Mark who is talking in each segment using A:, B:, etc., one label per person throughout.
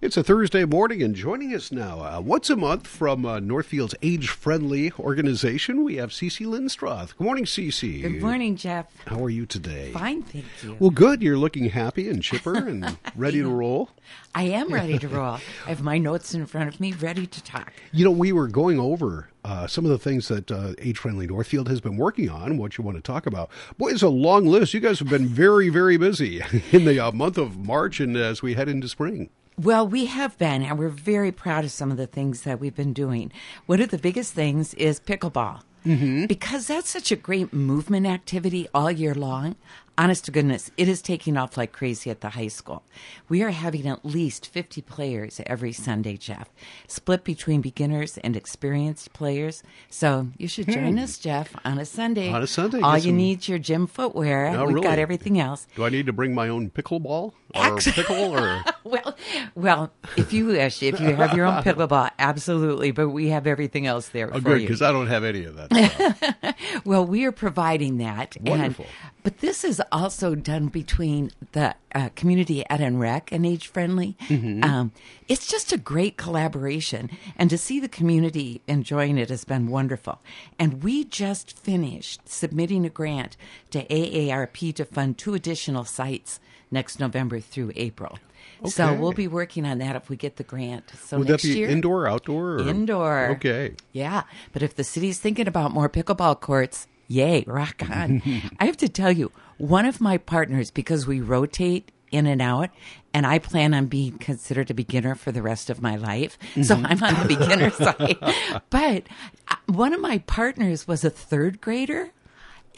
A: It's a Thursday morning, and joining us now, uh, once a month from uh, Northfield's age friendly organization, we have CC Linstroth. Good morning, CC.
B: Good morning, Jeff.
A: How are you today?
B: Fine, thank you.
A: Well, good. You're looking happy and chipper and ready to roll.
B: I am ready to roll. I have my notes in front of me, ready to talk.
A: You know, we were going over uh, some of the things that uh, Age Friendly Northfield has been working on, what you want to talk about. Boy, it's a long list. You guys have been very, very busy in the uh, month of March and as we head into spring.
B: Well, we have been, and we're very proud of some of the things that we've been doing. One of the biggest things is pickleball. Mm-hmm. Because that's such a great movement activity all year long honest to goodness, it is taking off like crazy at the high school. We are having at least 50 players every Sunday, Jeff, split between beginners and experienced players. So you should join hmm. us, Jeff, on a Sunday.
A: On a Sunday.
B: All you some... need is your gym footwear.
A: No,
B: We've
A: really.
B: got everything else.
A: Do I need to bring my own pickleball or pickle or?
B: well, well, if you wish, if you have your own pickleball, absolutely. But we have everything else there
A: oh,
B: for
A: good, because I don't have any of that.
B: well, we are providing that.
A: Wonderful.
B: And, but this is also done between the uh, community at and rec and age friendly. Mm-hmm. Um, it's just a great collaboration, and to see the community enjoying it has been wonderful. And we just finished submitting a grant to AARP to fund two additional sites next November through April. Okay. So we'll be working on that if we get the grant. So
A: Would
B: next
A: that be
B: year,
A: indoor, outdoor? Or?
B: Indoor.
A: Okay.
B: Yeah, but if the city's thinking about more pickleball courts, Yay, rock on. I have to tell you, one of my partners, because we rotate in and out, and I plan on being considered a beginner for the rest of my life. Mm-hmm. So I'm on the beginner side. But uh, one of my partners was a third grader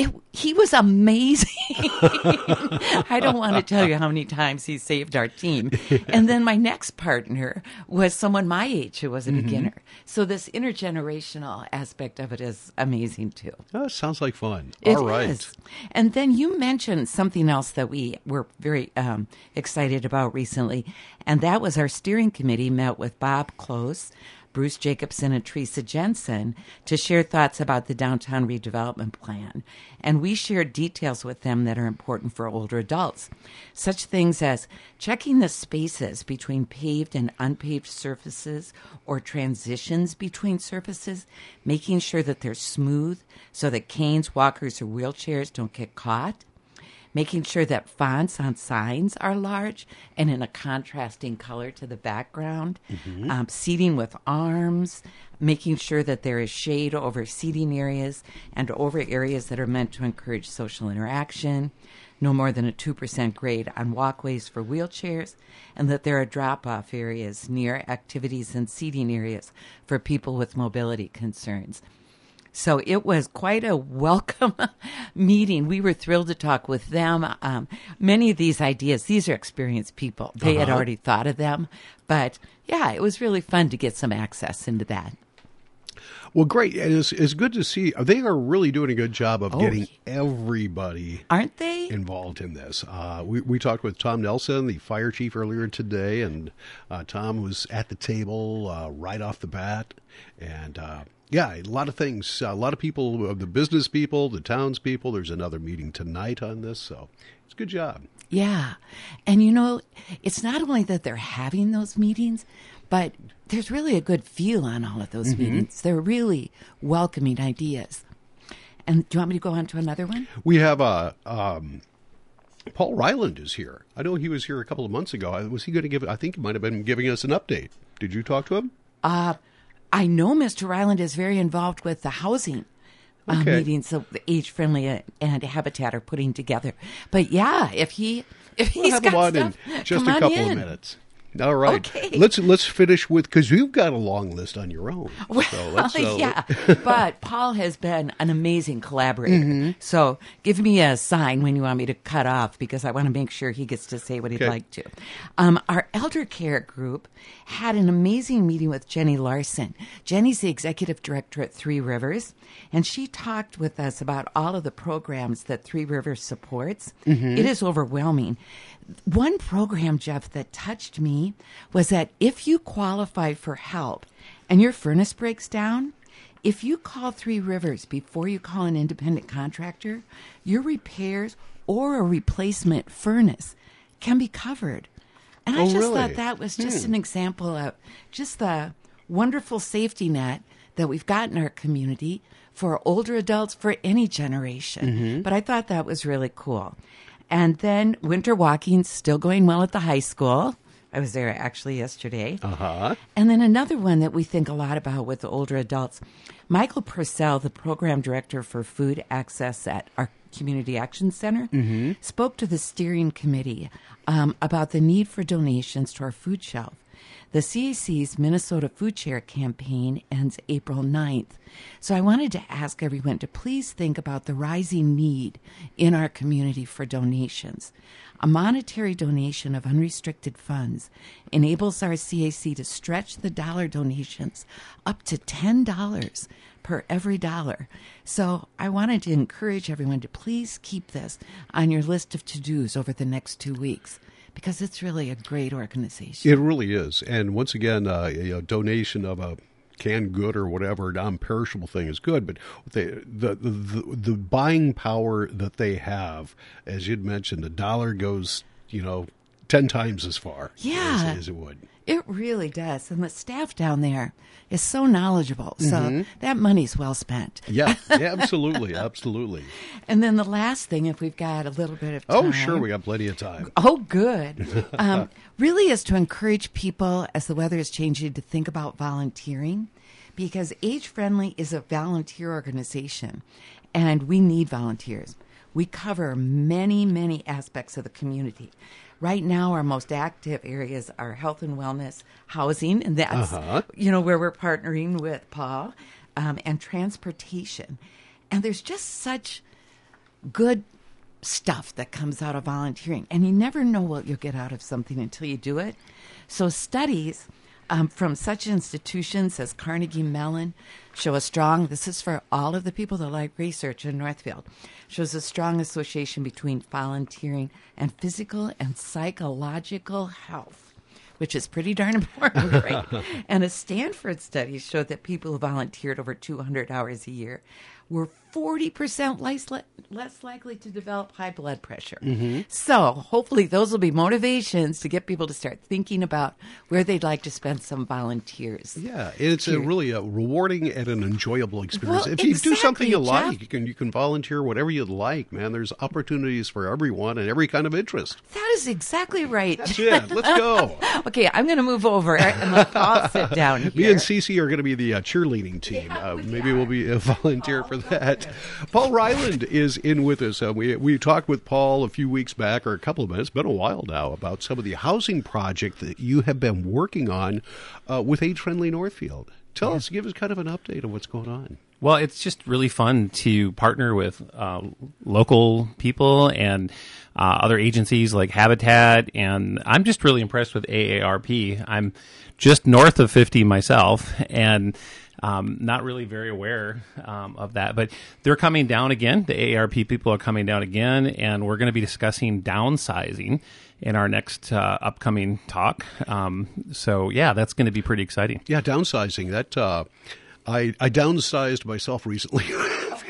B: it, he was amazing. I don't want to tell you how many times he saved our team. And then my next partner was someone my age who was a mm-hmm. beginner. So this intergenerational aspect of it is amazing too.
A: Oh, sounds like fun.
B: It
A: All right.
B: Is. And then you mentioned something else that we were very um, excited about recently, and that was our steering committee met with Bob Close Bruce Jacobson and Teresa Jensen to share thoughts about the downtown redevelopment plan. And we shared details with them that are important for older adults, such things as checking the spaces between paved and unpaved surfaces or transitions between surfaces, making sure that they're smooth so that canes, walkers, or wheelchairs don't get caught making sure that fonts on signs are large and in a contrasting color to the background, mm-hmm. um, seating with arms, making sure that there is shade over seating areas and over areas that are meant to encourage social interaction, no more than a 2% grade on walkways for wheelchairs, and that there are drop off areas near activities and seating areas for people with mobility concerns. So it was quite a welcome meeting. We were thrilled to talk with them. Um, many of these ideas, these are experienced people. They uh-huh. had already thought of them. But yeah, it was really fun to get some access into that.
A: Well, great. It's, it's good to see. They are really doing a good job of oh, getting everybody,
B: aren't they,
A: involved in this. Uh, we we talked with Tom Nelson, the fire chief, earlier today, and uh, Tom was at the table uh, right off the bat, and uh, yeah, a lot of things. A lot of people, the business people, the townspeople. There's another meeting tonight on this, so it's a good job.
B: Yeah. And you know, it's not only that they're having those meetings, but there's really a good feel on all of those mm-hmm. meetings. They're really welcoming ideas. And do you want me to go on to another one?
A: We have a. Um, Paul Reiland is here. I know he was here a couple of months ago. Was he going to give? I think he might have been giving us an update. Did you talk to him?
B: Uh, I know Mr. Reiland is very involved with the housing uh, okay. meetings that Age Friendly and Habitat are putting together. But yeah, if he if he's
A: we'll have
B: got
A: him on
B: stuff,
A: in just
B: a
A: couple
B: in.
A: of minutes. All right.
B: Okay.
A: Let's let's finish with because you've got a long list on your own.
B: Well, so uh, yeah, but Paul has been an amazing collaborator. Mm-hmm. So give me a sign when you want me to cut off because I want to make sure he gets to say what he'd
A: okay.
B: like to. Um, our elder care group had an amazing meeting with Jenny Larson. Jenny's the executive director at Three Rivers, and she talked with us about all of the programs that Three Rivers supports. Mm-hmm. It is overwhelming. One program, Jeff, that touched me was that if you qualify for help and your furnace breaks down, if you call Three Rivers before you call an independent contractor, your repairs or a replacement furnace can be covered. And I
A: Oh,
B: just
A: really?
B: thought that was just an example of just the wonderful safety net that we've got in our community for older adults for any generation.
A: Mm-hmm.
B: But I thought that was really cool. And then winter walking still going well at the high school. I was there actually yesterday.
A: Uh huh.
B: And then another one that we think a lot about with the older adults, Michael Purcell, the program director for food access at our Community Action Center, spoke to the steering committee um, about the need for donations to our food shelf. The CAC's Minnesota Food Share campaign ends April 9th. So I wanted to ask everyone to please think about the rising need in our community for donations. A monetary donation of unrestricted funds enables our CAC to stretch the dollar donations up to $10 per every dollar. So I wanted to encourage everyone to please keep this on your list of to dos over the next two weeks because it's really a great organization.
A: It really is. And once again, uh, a, donation of a canned good or whatever non-perishable thing is good, but they, the, the the the buying power that they have, as you'd mentioned, the dollar goes, you know, ten times as far
B: Yeah.
A: as, as it would.
B: It really does. And the staff down there is so knowledgeable. So that money's well spent.
A: Yeah, yeah, absolutely, absolutely.
B: And then the last thing, if we've got a little bit of time.
A: Oh, sure, we got plenty of time.
B: Oh, good. um, really is to encourage people as the weather is changing to think about volunteering because Age Friendly is a volunteer organization and we need volunteers. We cover many, many aspects of the community. Right now, our most active areas are health and wellness, housing, and that's
A: Uh-huh.
B: you know where we're partnering with Paul, um, and transportation. And there's just such good stuff that comes out of volunteering. And you never know what you'll get out of something until you do it. So, studies um, from such institutions as Carnegie Mellon show a strong, this is for all of the people that like research in Northfield, shows a strong association between volunteering and physical and psychological health which is pretty darn important, right? and a Stanford study showed that people who volunteered over 200 hours a year were 40% less, less likely to develop high blood pressure. So hopefully those will be motivations to get people to start thinking about where they'd like to spend some volunteers.
A: Yeah, it's a really a rewarding and an enjoyable experience.
B: Well,
A: if you do something you
B: exactly,
A: like, you can you can volunteer whatever you'd like, man. There's opportunities for everyone and every kind of interest.
B: That is exactly right.
A: That's it. Let's go.
B: okay, I'm going to move over and let Paul sit down here.
A: Me and CC are going to be the uh, cheerleading team. uh, maybe we'll be a volunteer for that. Paul Reiland is in with us. Uh, we we talked with Paul a few weeks back, or a couple of minutes, been a while now, about some of the housing project that you have been working on uh, with Age Friendly Northfield. Tell us, give us kind of an update of what's going on.
C: Well, it's just really fun to partner with uh, local people and uh, other agencies like Habitat, and I'm just really impressed with AARP. I'm just north of 50 myself, and um, not really very aware um, of that, but they're coming down again. The AARP people are coming down again, and we're going to be discussing downsizing in our next uh, upcoming talk. Um, so, yeah, that's going to be pretty exciting.
A: Yeah, downsizing. That uh, I I downsized myself recently.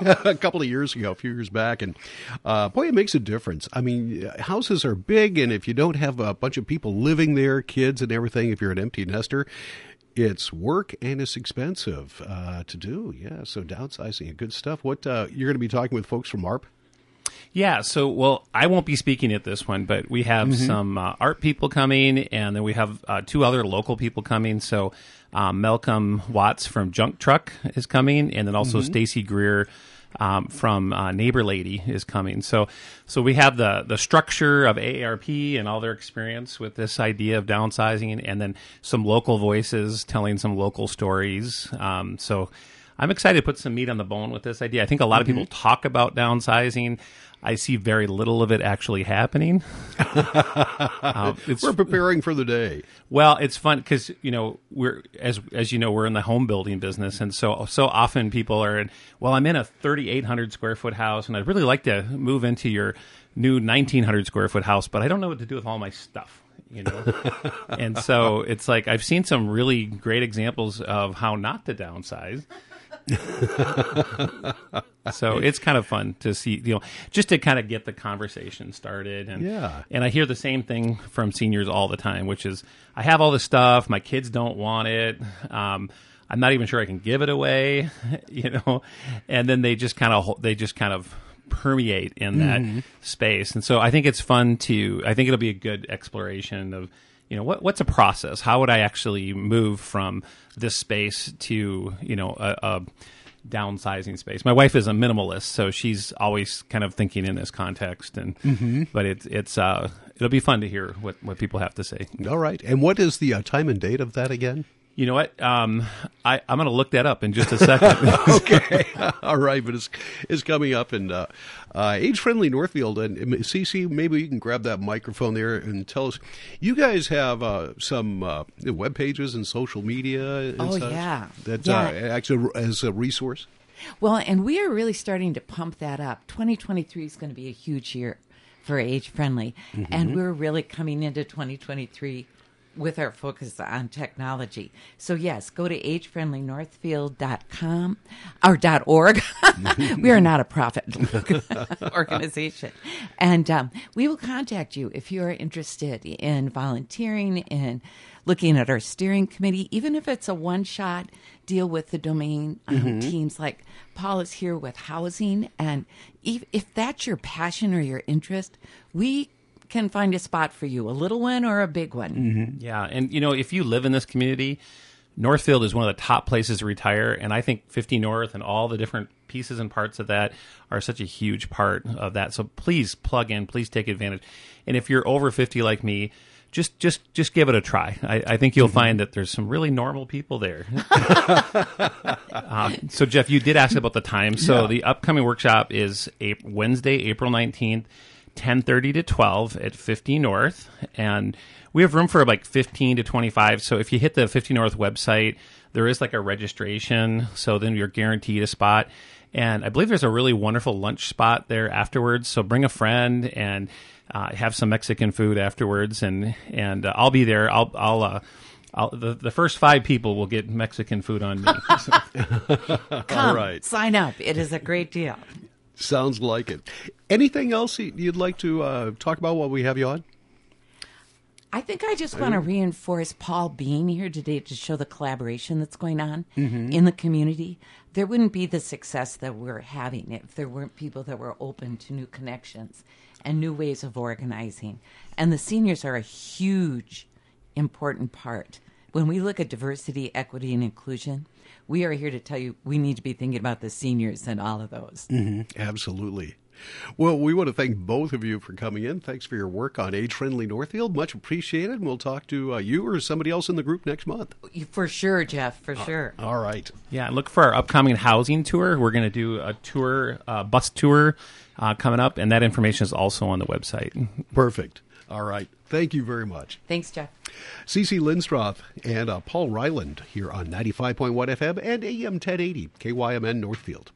A: a couple of years ago, a few years back, and uh, boy, it makes a difference. I mean, houses are big, and if you don't have a bunch of people living there, kids and everything, if you're an empty nester, it's work and it's expensive uh, to do. Yeah, so downsizing, and good stuff. What uh, you're going to be talking with folks from AARP?
C: Yeah, so well, I won't be speaking at this one, but we have some uh, art people coming, and then we have uh, two other local people coming. So um, Malcolm Watts from Junk Truck is coming, and then also Stacy Greer um, from uh, Neighbor Lady is coming. So so we have the the structure of AARP and all their experience with this idea of downsizing, and then some local voices telling some local stories. Um, so. I'm excited to put some meat on the bone with this idea. I think a lot of people talk about downsizing. I see very little of it actually happening. Uh, it's,
A: We're preparing for the day.
C: well, it's fun because you know we're as as you know we're in the home building business, and so so often people are in. Well, I'm in a 3,800 square foot house, and I'd really like to move into your new 1,900 square foot house, but I don't know what to do with all my stuff. You know, and so it's like I've seen some really great examples of how not to downsize. so it's kind of fun to see, you know, just to kind of get the conversation started. And
A: Yeah.
C: and I hear the same thing from seniors all the time, which is I have all this stuff, my kids don't want it. Um, I'm not even sure I can give it away, you know, and then they just kind of they just kind of permeate in that space. And so I think it's fun to I think it'll be a good exploration of you know what what's a process? How would I actually move from this space to you know a, a downsizing space? My wife is a minimalist, so she's always kind of thinking in this context. And but it's it's uh, it'll be fun to hear what what people have to say.
A: All right. And what is the uh, time and date of that again?
C: You know what? Um, I, I'm going to look that up in just a second.
A: okay. All right, but it's it's coming up and uh, uh, age friendly Northfield and CC. Maybe you can grab that microphone there and tell us. You guys have uh, some uh, web pages and social media. And
B: Oh,
A: such
B: yeah.
A: that
B: Yeah.
A: Uh, acts as a- as a resource.
B: Well, and we are really starting to pump that up. 2023 is going to be a huge year for age friendly, and we're really coming into 2023 with our focus on technology. So yes, go to agefriendlynorthfield.com or dot .org. we are not a profit organization, and um, we will contact you if you are interested in volunteering in looking at our steering committee, even if it's a one shot deal with the domain um, teams. Like Paul is here with housing, and if, if that's your passion or your interest, we can find a spot for you, a little one or a big one.
C: Yeah, and you know, if you live in this community, Northfield is one of the top places to retire, and I think 50 North and all the different pieces and parts of that are such a huge part of that. So please plug in, please take advantage. And if you're over 50 like me, just just just give it a try. I, I think you'll find that there's some really normal people there. Uh, so Jeff, you did ask about the time. So
A: Yeah.
C: the upcoming workshop is April, Wednesday, April 19th. 10:30 to 12 at 50 North and we have room for like 15 to 25 so if you hit the 50 North website there is like a registration so then you're guaranteed a spot and I believe there's a really wonderful lunch spot there afterwards so bring a friend and uh, have some Mexican food afterwards and and uh, I'll be there I'll I'll uh, I'll, the, the first five people will get Mexican food on me.
B: Come,
A: right.
B: sign up. It is a great deal.
A: Sounds like it. Anything else you- you'd like to uh, talk about while we have you on?
B: I think I just want to reinforce Paul being here today to show the collaboration that's going on in the community. There wouldn't be the success that we're having if there weren't people that were open to new connections and new ways of organizing. And the seniors are a huge, important part. When we look at diversity, equity, and inclusion, we are here to tell you we need to be thinking about the seniors and all of those.
A: Absolutely. Well, we want to thank both of you for coming in. Thanks for your work on Age Friendly Northfield. Much appreciated. We'll talk to uh, you or somebody else in the group next month.
B: For sure, Jeff, for sure.
A: All right.
C: Yeah, look for our upcoming housing tour. We're going to do a tour, uh, bus tour uh, coming up, and that information is also on the website.
A: Perfect. All right. Thank you very much.
B: Thanks, Jeff.
A: CC Linstroth and uh, Paul Reiland here on 95.1 FM and AM 1080 KYMN Northfield.